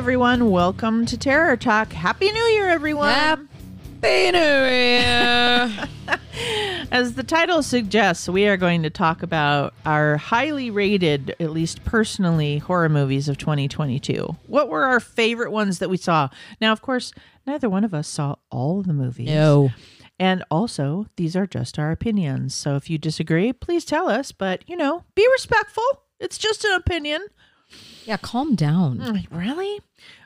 Everyone, welcome to Terror Talk. Happy New Year, everyone. Happy New Year. As the title suggests, we are going to talk about our highly rated, at least personally, horror movies of 2022. What were our favorite ones that we saw? Now, of course, neither one of us saw all of the movies. no. And also, these are just our opinions. So if you disagree, please tell us. But, you know, be respectful. It's just an opinion. Yeah, calm down. Mm, Really?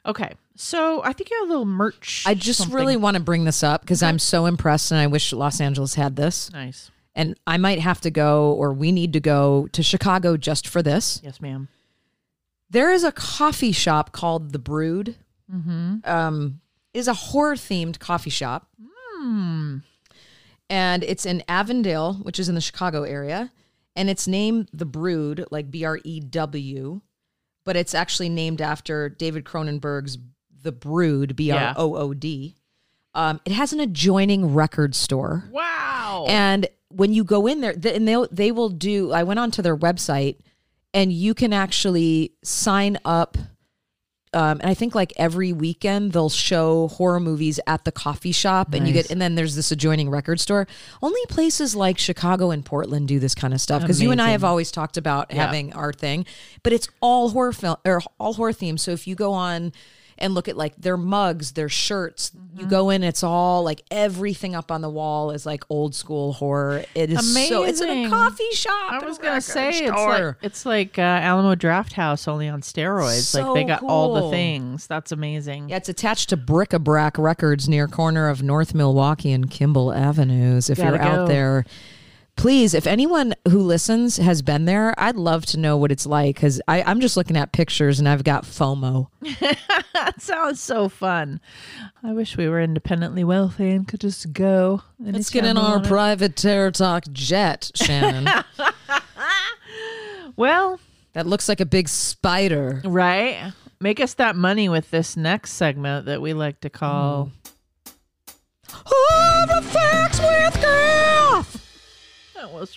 Okay. So I think you have a little merch. I just something. really want to bring this up because I'm so impressed and I wish Los Angeles had this. nice. And I might have to go or we need to go to Chicago just for this. Yes, ma'am. There is a coffee shop called The Brewed. Mm-hmm. Um, is a horror themed coffee shop. Hmm. And it's in Avondale, which is in the Chicago area. And it's named The Brewed, like B R E W, but it's actually named after David Cronenberg's The Brood, B R O O D. Um, it has an adjoining record store. Wow. And when you go in there, th- and they they will do. I went onto their website, and you can actually sign up. Um, and I think like every weekend they'll show horror movies at the coffee shop, and you get. And then there's this adjoining record store. Only places like Chicago and Portland do this kind of stuff because you and I have always talked about Yeah. having our thing, but it's all horror film or all horror themes. So if you go on and look at like their mugs, their shirts. Mm-hmm. You go in, it's all like everything up on the wall is like old school horror. It is so it's in a coffee shop. I was gonna say it's like it's like uh, Alamo Drafthouse only on steroids. So like they got all the things. That's amazing. yeah, it's attached to Bric-a-Brac Records near corner of North Milwaukee and Kimball Avenues. If Gotta you're out there, please, if anyone who listens has been there, I'd love to know what it's like because I'm just looking at pictures and I've got FOMO. That sounds so fun. I wish we were independently wealthy and could just go. Let's get in our private Terror Talk jet, Shannon. Well, that looks like a big spider. right. Make us that money with this next segment that we like to call. Oh, the facts with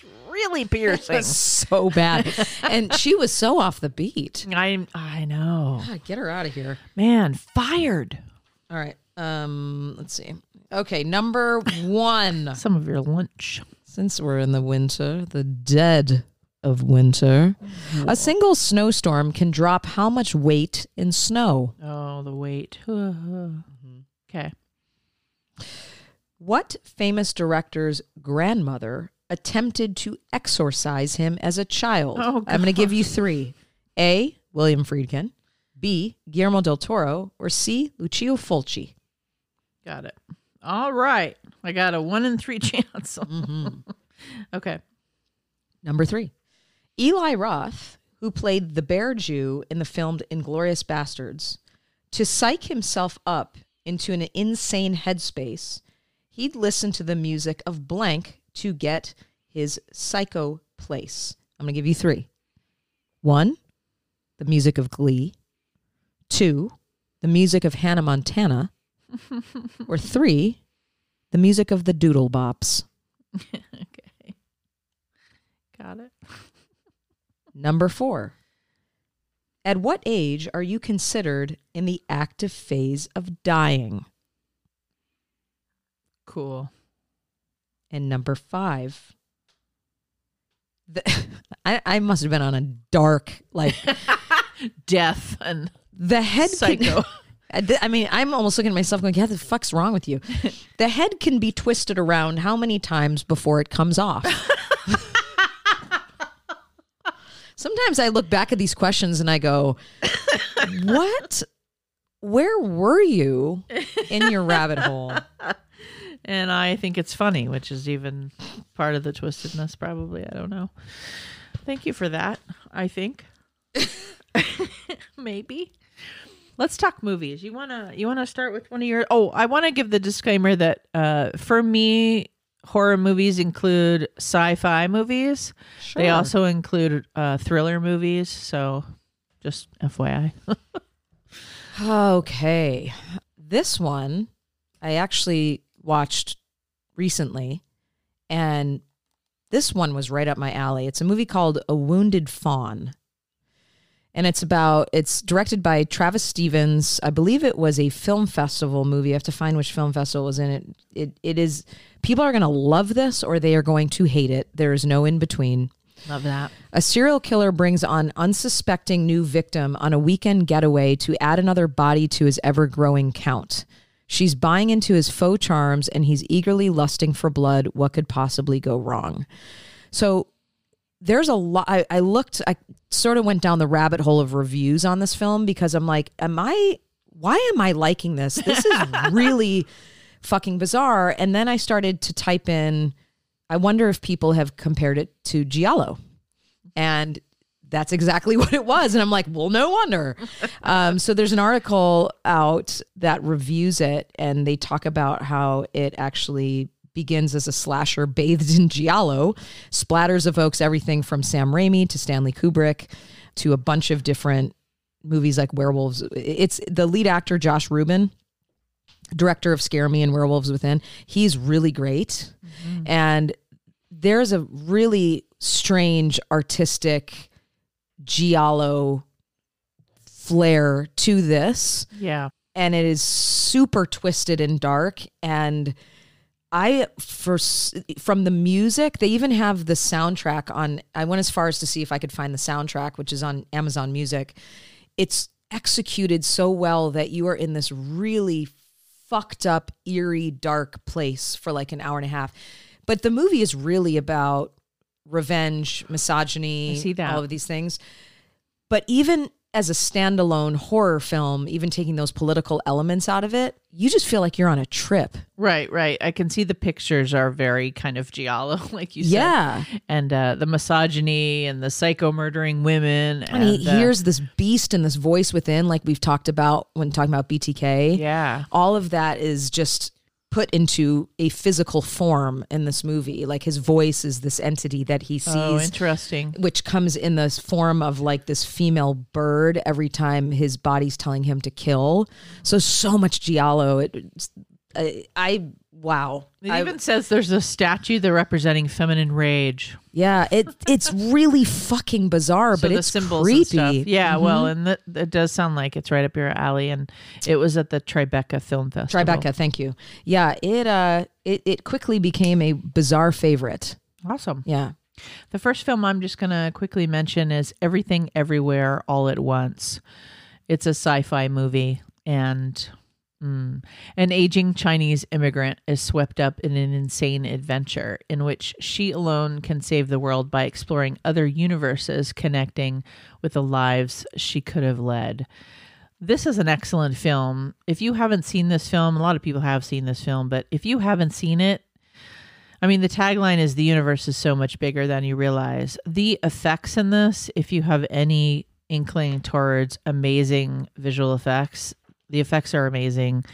was really piercing. So bad. and she was so off the beat. I I know, God, get her out of here. man. Fired. All right. Um, let's see. Okay, number one. Some of your lunch. Since we're in the winter, the dead of winter, a single snowstorm can drop how much weight in snow? Oh, the weight. Okay. What famous director's grandmother attempted to exorcise him as a child? Oh, I'm going to give you three A. William Friedkin, B. Guillermo del Toro, or C. Lucio Fulci. Got it. All right. I got a one in three chance. Mm-hmm. okay. Number three, Eli Roth, who played the Bear Jew in the film Inglourious Basterds, to psych himself up into an insane headspace, he'd listen to the music of blank to get his psycho place. I'm going to give you three. One, the music of Glee. Two, the music of Hannah Montana. or three, the music of the Doodlebops. Okay. Got it. Number four. At what age are you considered in the active phase of dying? Cool. And number five. The, I, I must have been on a dark, like Death and the head. psycho. I I mean, I'm almost looking at myself going, "Yeah, the fuck's wrong with you?" the head can be twisted around how many times before it comes off? Sometimes I look back at these questions and I go, "What? Where were you in your rabbit hole?" And I think it's funny, which is even part of the twistedness, probably. I don't know. Thank you for that. I think. Maybe. Let's talk movies. You wanna you wanna start with one of your oh, I wanna give the disclaimer that uh for me horror movies include sci-fi movies. They also include uh thriller movies, so just FYI. Okay. This one I actually watched recently and this one was right up my alley. It's a movie called A Wounded Fawn. and it's about it's directed by Travis Stevens. I believe it was a film festival movie. I have to find which film festival was in it. It it is people are going to love this or they are going to hate it. There is no in between. Love that. A serial killer brings on unsuspecting new victim on a weekend getaway to add another body to his ever-growing count. She's buying into his faux charms and he's eagerly lusting for blood. What could possibly go wrong? So there's a lot. I, I looked, I sort of went down the rabbit hole of reviews on this film because I'm like, am I, why am I liking this? This is really fucking bizarre. And then I started to type in, I wonder if people have compared it to Giallo. And that's exactly what it was. And I'm like, well, no wonder. Um, so there's an article out that reviews it, and they talk about how it actually begins as a slasher bathed in giallo. Splatters evokes everything from Sam Raimi to Stanley Kubrick to a bunch of different movies like Werewolves. It's the lead actor, Josh Ruben, director of Scare Me and Werewolves Within. He's really great. And there's a really strange artistic giallo flair to this. Yeah. and it is super twisted and dark. And i for from the music they even have the soundtrack on i went as far as to see if i could find the soundtrack which is on amazon music. It's executed so well that you are in this really fucked up eerie dark place for like an hour and a half. But the movie is really about revenge misogyny I see that. all of these things but even as a standalone horror film, even taking those political elements out of it, you just feel like you're on a trip. Right, right. I can see the pictures are very kind of giallo, like you said. Yeah. And uh, the misogyny and the psycho murdering women. And he uh, hears this beast and this voice within, like we've talked about when talking about BTK. Yeah. All of that is just put into a physical form in this movie. Like his voice is this entity that he oh, sees. Oh, interesting. which comes in the form of like this female bird every time his body's telling him to kill. So so much giallo. It, I, I wow. It I- even says there's a statue there representing feminine rage. yeah, it it's really fucking bizarre, So but it's symbols creepy. Yeah, well, and it does sound like it's right up your alley. And it was at the Tribeca Film Festival. Tribeca, thank you. Yeah, it uh it, it quickly became a bizarre favorite. Awesome. Yeah. The first film I'm just going to quickly mention is Everything Everywhere All at Once. It's a sci fi movie, and mm, an aging Chinese immigrant is swept up in an insane adventure in which she alone can save the world by exploring other universes connecting with the lives she could have led. This is an excellent film. If you haven't seen this film, a lot of people have seen this film, but if you haven't seen it, I mean, the tagline is the universe is so much bigger than you realize. The effects in this, if you have any inkling towards amazing visual effects, the effects are amazing.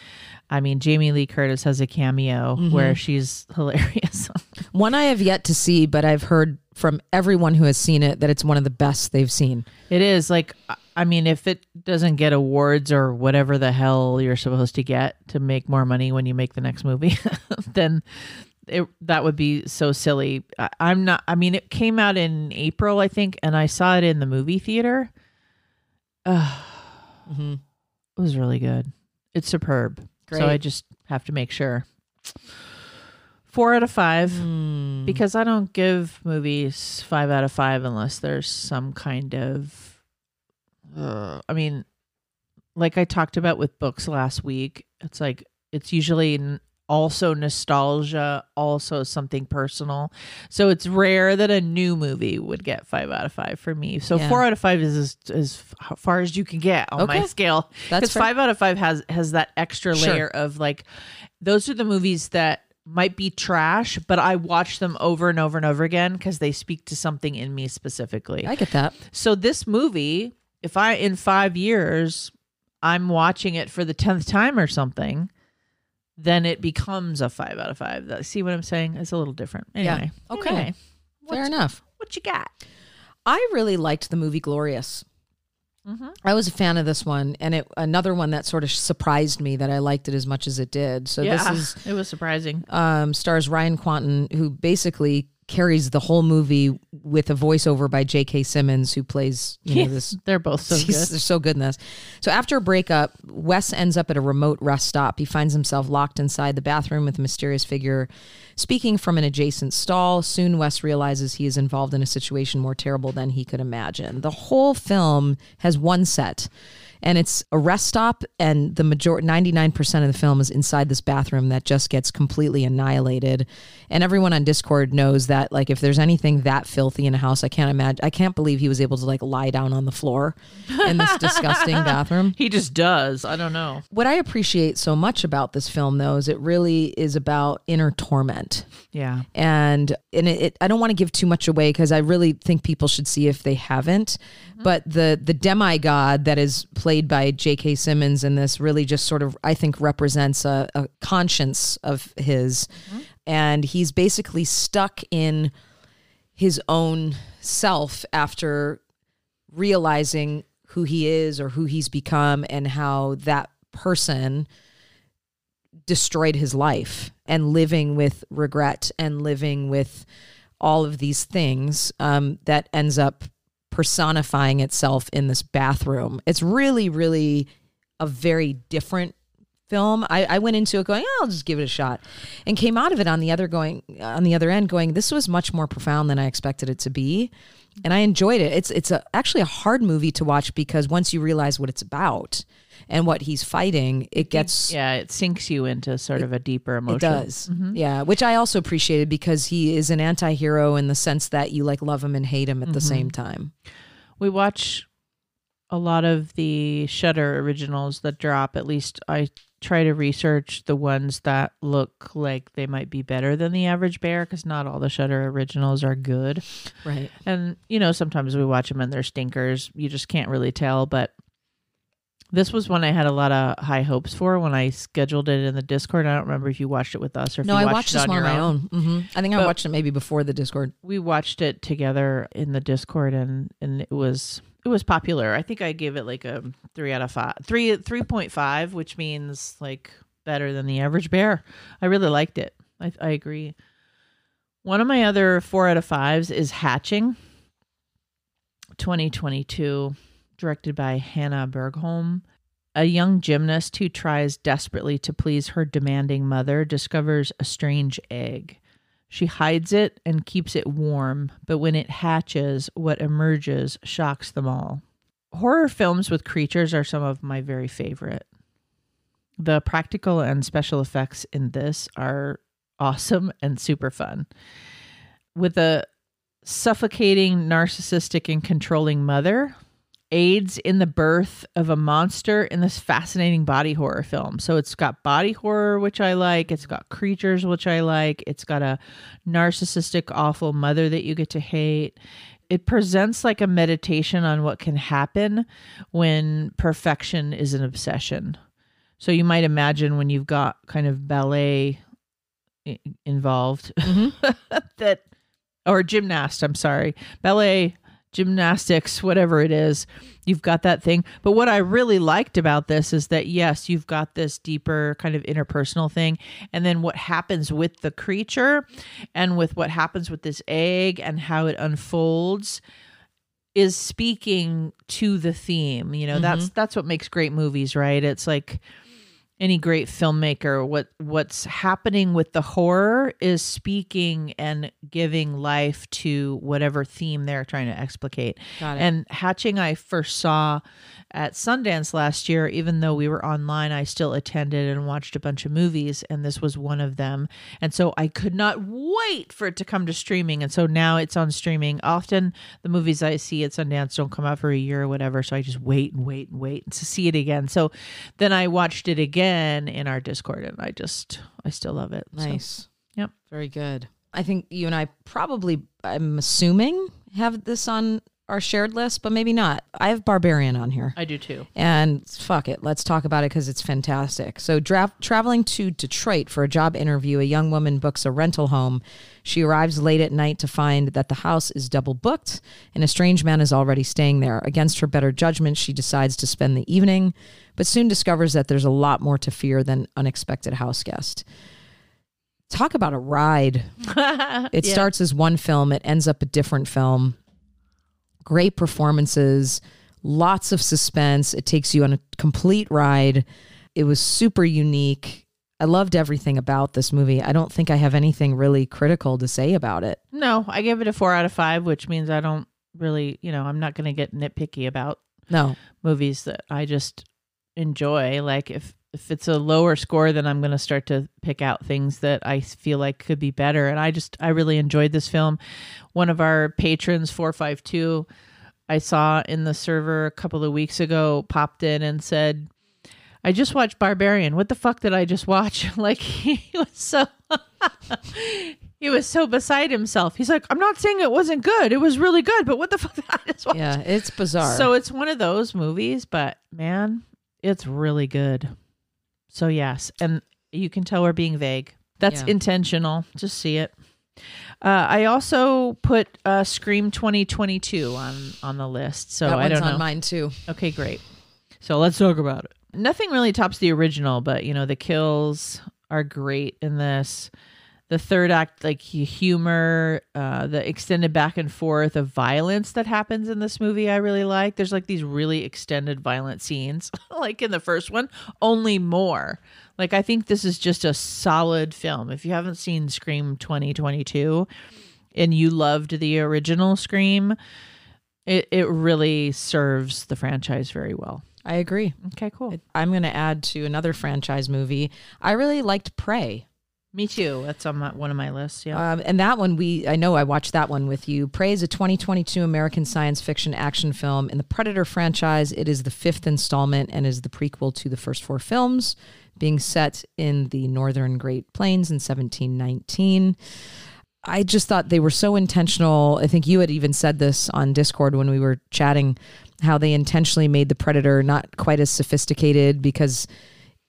I mean, Jamie Lee Curtis has a cameo where she's hilarious. One I have yet to see, but I've heard from everyone who has seen it that it's one of the best they've seen. it is like, I mean, if it doesn't get awards or whatever the hell you're supposed to get to make more money when you make the next movie, then it, that would be so silly. I, I'm not. I mean, it came out in April, I think, and I saw it in the movie theater. Uh, Mhm. It was really good. It's superb. Great. So I just have to make sure. Four out of five Mm. because I don't give movies five out of five unless there's some kind of. Uh, I mean, like I talked about with books last week, it's like it's usually also nostalgia, also something personal. So it's rare that a new movie would get five out of five for me. So Yeah. four out of five is as, as far as you can get on my Okay. scale. That's Because five out of five has has that extra Sure. layer of like, those are the movies that might be trash, but I watch them over and over and over again because they speak to something in me specifically. I get that. So this movie, if I in five years I'm watching it for the tenth time or something, then it becomes a five out of five. See what I'm saying? It's a little different. Yeah. Anyway, Okay. Anyway, Fair enough. What you got? I really liked the movie Glorious. Mhm. I was a fan of this one, and it another one that sort of surprised me that I liked it as much as it did. So yeah, this is it was surprising. um, stars Ryan Kwanten, who basically carries the whole movie with a voiceover by J.K. Simmons, who plays you know this. They're both so good. They're so good in this. So after a breakup, Wes ends up at a remote rest stop. He finds himself locked inside the bathroom with a mysterious figure speaking from an adjacent stall. Soon, Wes realizes he is involved in a situation more terrible than he could imagine. The whole film has one set and it's a rest stop and the majority 99% of the film is inside this bathroom that just gets completely annihilated and everyone on discord knows that like if there's anything that filthy in a house i can't imagine i can't believe he was able to like lie down on the floor in this disgusting bathroom He just does. I don't know. what i appreciate so much about this film though is it really is about inner torment Yeah. and and it, it I don't want to give too much away because I really think people should see if they haven't. Mm-hmm. But the the demigod that is played by J.K. Simmons in this really just sort of I think represents a, a conscience of his, and he's basically stuck in his own self after realizing who he is or who he's become and how that person destroyed his life and living with regret and living with all of these things um, that ends up personifying itself in this bathroom. It's really, really a very different film. I, I went into it going, oh, I'll just give it a shot, and came out of it on the other going on the other end going, this was much more profound than I expected it to be, and I enjoyed it. It's it's a, actually a hard movie to watch because once you realize what it's about and what he's fighting, it gets Yeah, it sinks you into sort of a deeper emotion. it does. Mm-hmm. Yeah, which I also appreciated because he is an anti-hero in the sense that you like love him and hate him at the mm-hmm. same time. We watch a lot of the Shudder originals that drop. At least I try to research the ones that look like they might be better than the average bear because not all the Shudder originals are good. Right. And you know, sometimes we watch them and they're stinkers. You just can't really tell. But this was one I had a lot of high hopes for when I scheduled it in the Discord. I don't remember if you watched it with us or if No, you I watched, watched it this on one on my own. hmm I think I watched it maybe before the Discord. we watched it together in the discord and and it was it was popular. I think i gave it like a three out of five, three three point five, which means like better than the average bear. I really liked it. I, I agree. One of my other four out of fives is hatching 2022 directed by hanna bergholm. A young gymnast who tries desperately to please her demanding mother discovers a strange egg she hides it and keeps it warm, but when it hatches, what emerges shocks them all. Horror films with creatures are some of my very favorite. The practical and special effects in this are awesome and super fun. With a suffocating, narcissistic, and controlling mother, aids in the birth of a monster in this fascinating body horror film. So it's got body horror, which I like. It's got creatures, which I like. It's got a narcissistic, awful mother that you get to hate. It presents like a meditation on what can happen when perfection is an obsession. So you might imagine when you've got kind of ballet involved mm-hmm. that or gymnast, I'm sorry. Ballet gymnastics, whatever it is, you've got that thing. But what I really liked about this is that, yes, you've got this deeper kind of interpersonal thing. And then what happens with the creature and with what happens with this egg and how it unfolds is speaking to the theme you know that's mm-hmm. that's what makes great movies right it's like any great filmmaker what what's happening with the horror is speaking and giving life to whatever theme they're trying to explicate. Got it. and hatching i first saw at sundance last year even though we were online i still attended and watched a bunch of movies and this was one of them. And so i could not wait for it to come to streaming and so now it's on streaming. Often the movies i see at sundance don't come out for a year or whatever so i just wait and wait and wait to see it again. So then i watched it again in our discord and i just i still love it So, Nice. yep Very good. I think you and I probably, I'm assuming, have this on our shared list, but maybe not. I have Barbarian on here. i do too And fuck it, let's talk about it because it's fantastic. So, dra- traveling to Detroit for a job interview, a young woman books a rental home. She arrives late at night to find that the house is double booked and a strange man is already staying there. Against her better judgment, she decides to spend the evening, but soon discovers that there's a lot more to fear than unexpected house guest. talk about a ride. It Yeah. starts as one film, it ends up a different film. Great performances, lots of suspense. It takes you on a complete ride. It was super unique. I loved everything about this movie. I don't think I have anything really critical to say about it. No, I give it a four out of five, which means I don't really, you know, I'm not going to get nitpicky about No. movies that I just enjoy. Like if if it's a lower score, then I'm going to start to pick out things that I feel like could be better. And I just I really enjoyed this film. One of our patrons, four five two, I saw in the server a couple of weeks ago, popped in and said. I just watched Barbarian. What the fuck did I just watch? Like he was so he was so beside himself. He's like, I'm not saying it wasn't good. It was really good, but what the fuck did I just watch? Yeah, it's bizarre. So it's one of those movies, but man, it's really good. So yes, and you can tell we're being vague. That's Yeah. intentional. Just see it. Uh, I also put uh, Scream 2022 on on the list. So that I don't know. on mine too. Okay, great. So let's talk about it. Nothing really tops the original, but you know the kills are great in this. The third act, like humor, uh, the extended back and forth of violence that happens in this movie, I really like. There's like these really extended violent scenes, like in the first one, only more. Like I think this is just a solid film. If you haven't seen Scream 2022 and you loved the original Scream, it it really serves the franchise very well. I agree. Okay, cool. I'm going to add to another franchise movie. I really liked Prey. Me too. That's on my, one of my lists. Yeah. Um, and that one, we I know I watched that one with you. Prey is a 2022 American science fiction action film in the Predator franchise. It is the fifth installment and is the prequel to the first four films, being set in the northern Great Plains in 1719. I just thought they were so intentional. I think you had even said this on Discord when we were chatting, how they intentionally made the Predator not quite as sophisticated because,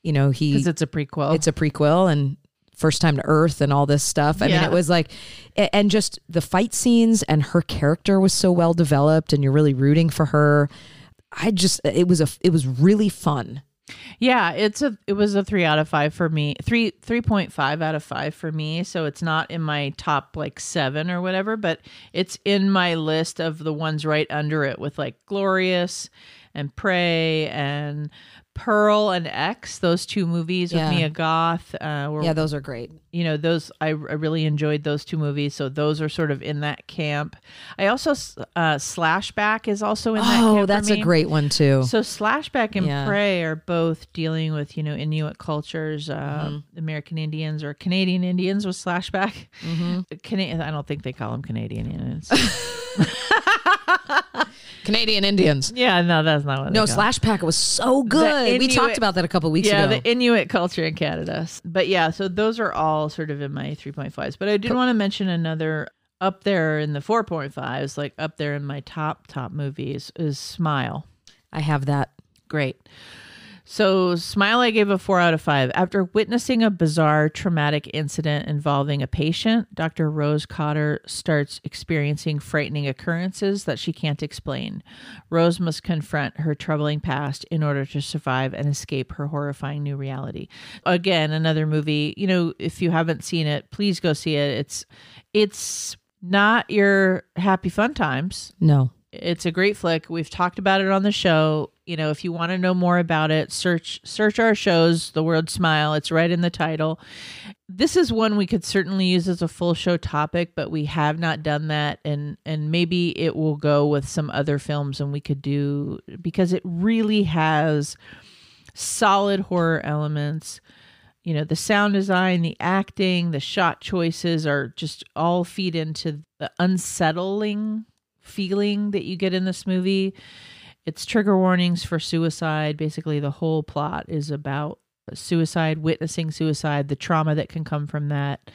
you know, he Because it's a prequel. it's a prequel and first time to earth and all this stuff i mean it was like and just the fight scenes and her character was so well developed and you're really rooting for her i just it was a it was really fun yeah, it's a it was a three out of five for me. Three three point five out of five for me. So it's not in my top like seven or whatever, but it's in my list of the ones right under it with like Glorious and Prey and Pearl and X. Those two movies with Yeah. Mia Goth. Uh, were yeah those are great you know those I, I really enjoyed those two movies so those are sort of in that camp i also uh slashback is also in that camp oh that's a great one too so slashback and Yeah. prey are both dealing with you know inuit cultures uh Mm-hmm. american indians or canadian indians with slashback Mm-hmm. Cana- i don't think they call them canadian indians canadian indians. Yeah no that's not what no slash pack was so good. We talked about that a couple weeks yeah ago. Yeah, the inuit culture in canada. But yeah so those are all sort of in my 3.5s but i did want to mention another up there in the 4.5s like up there in my top top movies is smile. I have that. Great so smile i gave a four out of five. After witnessing a bizarre traumatic incident involving a patient dr rose cotter starts experiencing frightening occurrences that she can't explain. Rose must confront her troubling past in order to survive and escape her horrifying new reality. Again another movie. You know if you haven't seen it please go see it. It's it's not your happy fun times. No it's a great flick. We've talked about it on the show. You know, if you want to know more about it, search search our shows, The World Smile. It's right in the title. This is one we could certainly use as a full show topic, but we have not done that and and maybe it will go with some other films and we could do because it really has solid horror elements you know the sound design the acting the shot choices are just all feed into the unsettling feeling that you get in this movie it's trigger warnings for suicide basically the whole plot is about suicide witnessing suicide the trauma that can come from that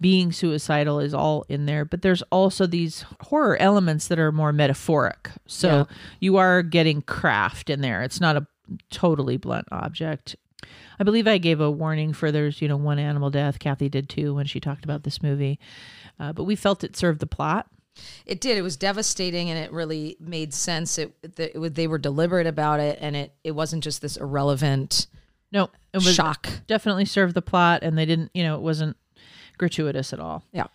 being suicidal is all in there but there's also these horror elements that are more metaphoric so Yeah. you are getting craft in there it's not a totally blunt object I believe I gave a warning for there's, you know, one animal death. Kathy did too when she talked about this movie. Uh, but we felt it served the plot. It did. It was devastating, and it really made sense. It, it, was- they were deliberate about it, and it it wasn't just this irrelevant No, it was shock. definitely served the plot, and they didn't, you know, it wasn't gratuitous at all. Yeah,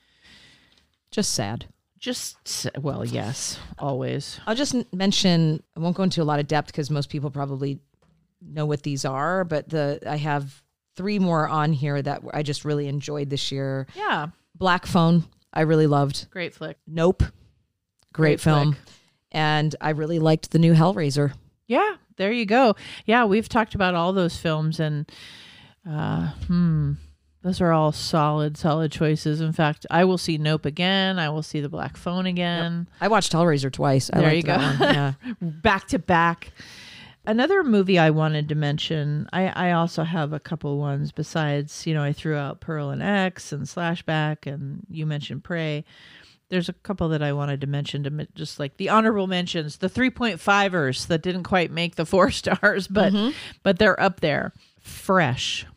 just sad. Just well, yes, always. I'll just mention. I won't go into a lot of depth because most people probably know what these are. But the I have three more on here that I just really enjoyed this year. Yeah, Black Phone, I really loved. great flick. Nope, great, Great film. flick. And I really liked the new Hellraiser. Yeah, there you go. Yeah, we've talked about all those films, and uh, hmm, those are all solid, solid choices. In fact, I will see Nope again. I will see The Black Phone again. I watched Hellraiser twice. I There you go. Yeah. back to back. Another movie I wanted to mention, I, I also have a couple ones besides, you know, I threw out Pearl and X and Slashback, and you mentioned Prey. There's a couple that I wanted to mention to just like the honorable mentions, the 3.5ers that didn't quite make the four stars, but mm-hmm. but they're up there. Fresh.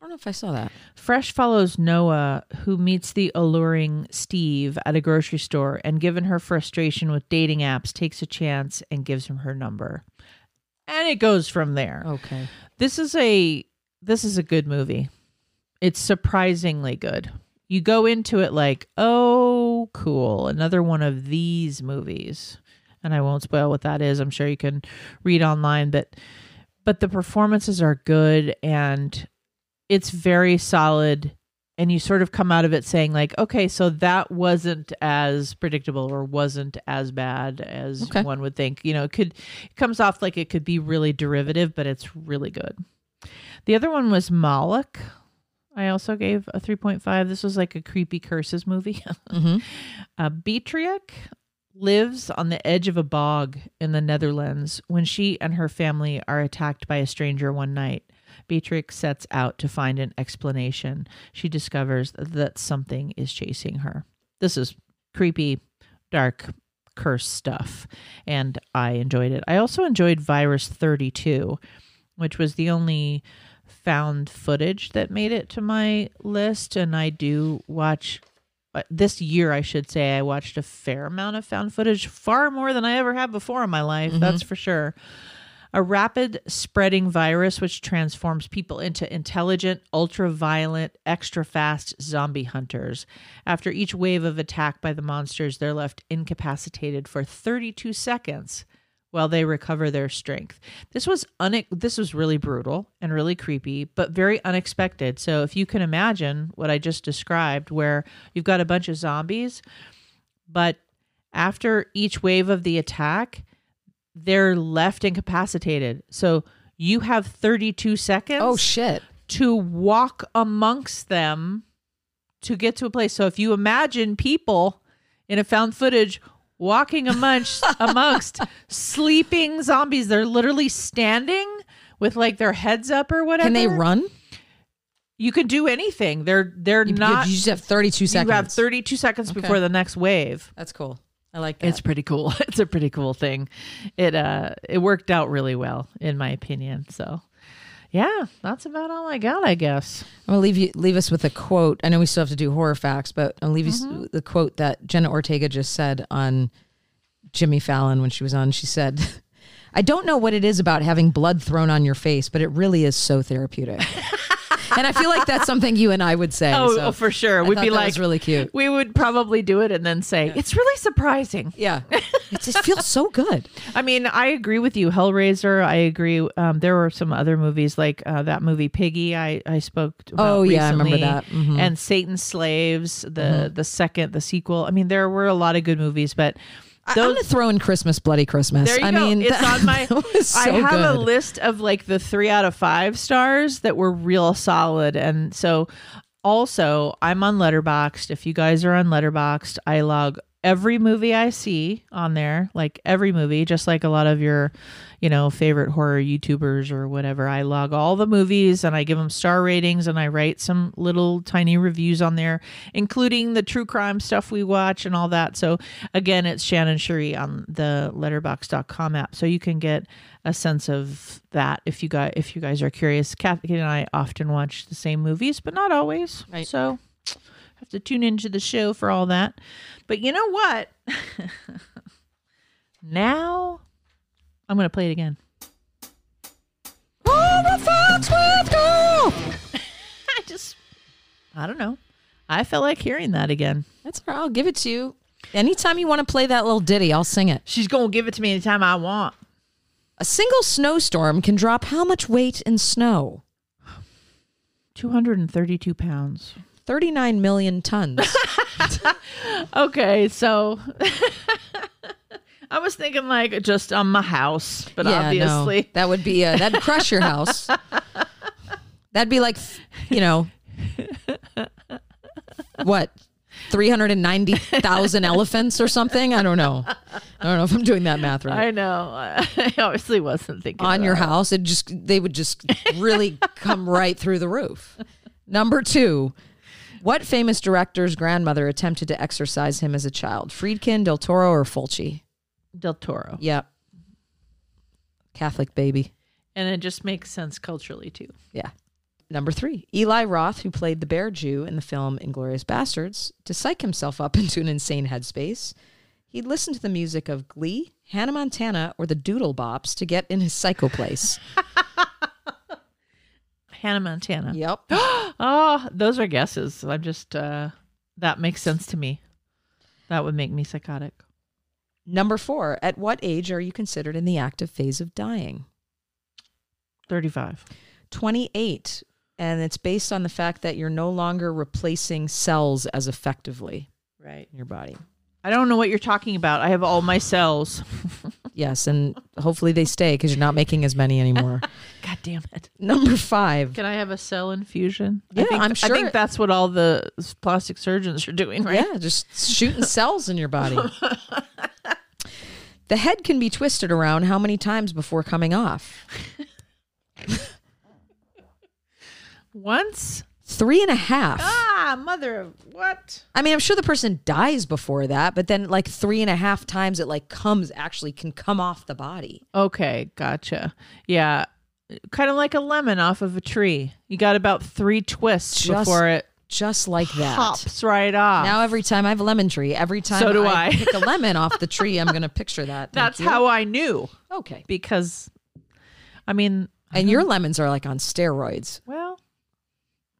I don't know if I saw that. Fresh follows Noah, who meets the alluring Steve at a grocery store and, given her frustration with dating apps, takes a chance and gives him her number. And it goes from there. Okay. This is a this is a good movie. It's surprisingly good. You go into it like, "Oh, cool, another one of these movies." And I won't spoil what that is. I'm sure you can read online, but but the performances are good and it's very solid and you sort of come out of it saying like okay so that wasn't as predictable or wasn't as bad as Okay. one would think you know it could it comes off like it could be really derivative but it's really good the other one was Moloch. I also gave a 3.5. This was like a creepy curses movie. Mhm. uh, lives on the edge of a bog in the Netherlands when she and her family are attacked by a stranger one night. Beatrix sets out to find an explanation. She discovers that something is chasing her. This is creepy, dark, curse stuff, and I enjoyed it. I also enjoyed Virus 32, which was the only found footage that made it to my list. And I do watch uh, this year, I should say, I watched a fair amount of found footage, far more than I ever have before in my life. That's for sure. A rapid spreading virus which transforms people into intelligent, ultra violent, extra fast zombie hunters. After each wave of attack by the monsters, they're left incapacitated for 32 seconds while they recover their strength. This was une- this was really brutal and really creepy, but very unexpected. So if you can imagine what I just described where you've got a bunch of zombies, but after each wave of the attack, they're left incapacitated. So you have 32 seconds Oh shit. to walk amongst them to get to a place. So if you imagine people in a found footage walking amongst amongst sleeping zombies, they're literally standing with like their heads up or whatever. Can they run? You can do anything. They're they're You, not. you just have 32 seconds. You have 32 seconds Okay. before the next wave. That's cool. I like that. It's pretty cool. It's a pretty cool thing. It uh it worked out really well in my opinion. So yeah, that's about all I got, I guess. I'm gonna leave you leave us with a quote. I know we still have to do horror facts, but I'll leave you Mm-hmm. s with the quote that Jenna Ortega just said on Jimmy Fallon when she was on. She said, "I don't know what it is about having blood thrown on your face, but it really is so therapeutic." and I feel like that's something you and I would say. Oh, so oh, for sure. I We'd be that like was really cute. We would probably do it and then say, "It's really surprising." Yeah, it just feels so good. I mean, I agree with you. Hellraiser. I agree. Um, there were some other movies like uh, that movie Piggy. I I spoke about. Oh, yeah, I remember recently, that. Mhm. And Satan's Slaves. The Mm-hmm. the second, the sequel. I mean, there were a lot of good movies, but I, I'm gonna throw in Christmas, Bloody Christmas. there you I go. mean, it's that- on my. so I have a list of like the three out of five stars that were real solid, and so also I'm on Letterboxd. If you guys are on Letterboxd, I log every movie I see on there, like every movie, just like a lot of your, you know, favorite horror YouTubers or whatever. I log all the movies and I give them star ratings and I write some little tiny reviews on there, including the true crime stuff we watch and all that. So again, it's Shannon Sherry on the letterboxd.com app. So you can get a sense of that if you guys if you guys are curious. Kathy and I often watch the same movies, but not always. Right. So have to tune into the show for all that. But you know what? now I'm going to play it again. I just, I don't know. I felt like hearing that again. That's all right. I'll give it to you. Anytime you want to play that little ditty, I'll sing it. She's gonna give it to me anytime I want. A single snowstorm can drop how much weight in snow? Two hundred and thirty-two pounds. 39 million tons. Okay, so I was thinking like just on my house, but yeah, obviously no, that would be uh, that'd crush your house. That'd be like, you know, what, three hundred and ninety thousand elephants or something? I don't know. I don't know if I'm doing that math right. I know. I obviously wasn't thinking On your that. house, it just they would just really come right through the roof. Number two. What famous director's grandmother attempted to exorcise him as a child? Friedkin, Del Toro, or Fulci? Del Toro, Yep. Catholic baby. and it just makes sense culturally too. Yeah. Number three, Eli Roth, who played the bear Jew in the film Inglourious Basterds, to psych himself up into an insane headspace, he'd listen to the music of Glee, Hannah Montana, or the Doodlebops to get in his psycho place. Hannah Montana. yep. Oh, those are guesses. I'm just uh that makes sense to me. That would make me psychotic. Number four, at what age are you considered in the active phase of dying? 35. 28. And it's based on the fact that you're no longer replacing cells as effectively Right. in your body. I don't know what you're talking about. I have all my cells. Yes. And hopefully they stay because you're not making as many anymore. God damn it. Number five. Can I have a cell infusion? Yeah, I think, I'm I think that's what all the plastic surgeons are doing, right? Yeah, just shooting cells in your body. the head can be twisted around how many times before coming off? Once? Three and a half. Ah, mother of what? I mean, I'm sure the person dies before that, but then like three and a half times it like comes actually can come off the body. Okay, gotcha. Yeah. Kind of like a lemon off of a tree. You got about three twists Just before it Just like that. pops right off. Now every time I have a lemon tree, every time So do I. pick a lemon off the tree, I'm gonna picture that. Thank That's you. how I knew Okay. because, I mean, And your lemons are like on steroids. well,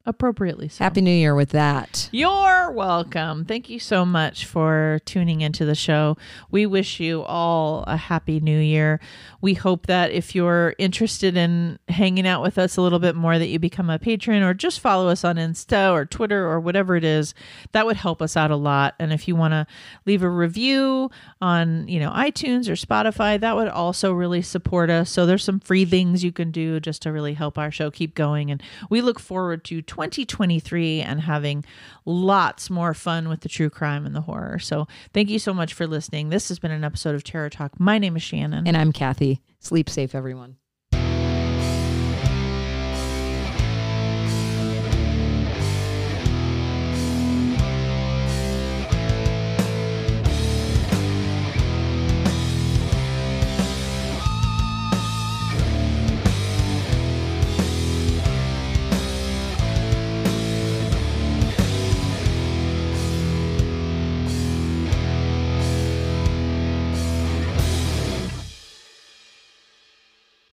appropriately so. Happy New Year with that. You're welcome. Thank you so much for tuning into the show. We wish you all a happy new year. We hope that if you're interested in hanging out with us a little bit more that you become a patron or just follow us on Insta or Twitter or whatever it is. That would help us out a lot. And if you want to leave a review on, you know, iTunes or Spotify, that would also really support us. So there's some free things you can do just to really help our show keep going and we look forward to 2023 and having lots more fun with the true crime and the horror. So thank you so much for listening. This has been an episode of Terror Talk. My name is Shannon. And I'm Kathy. Sleep safe, everyone.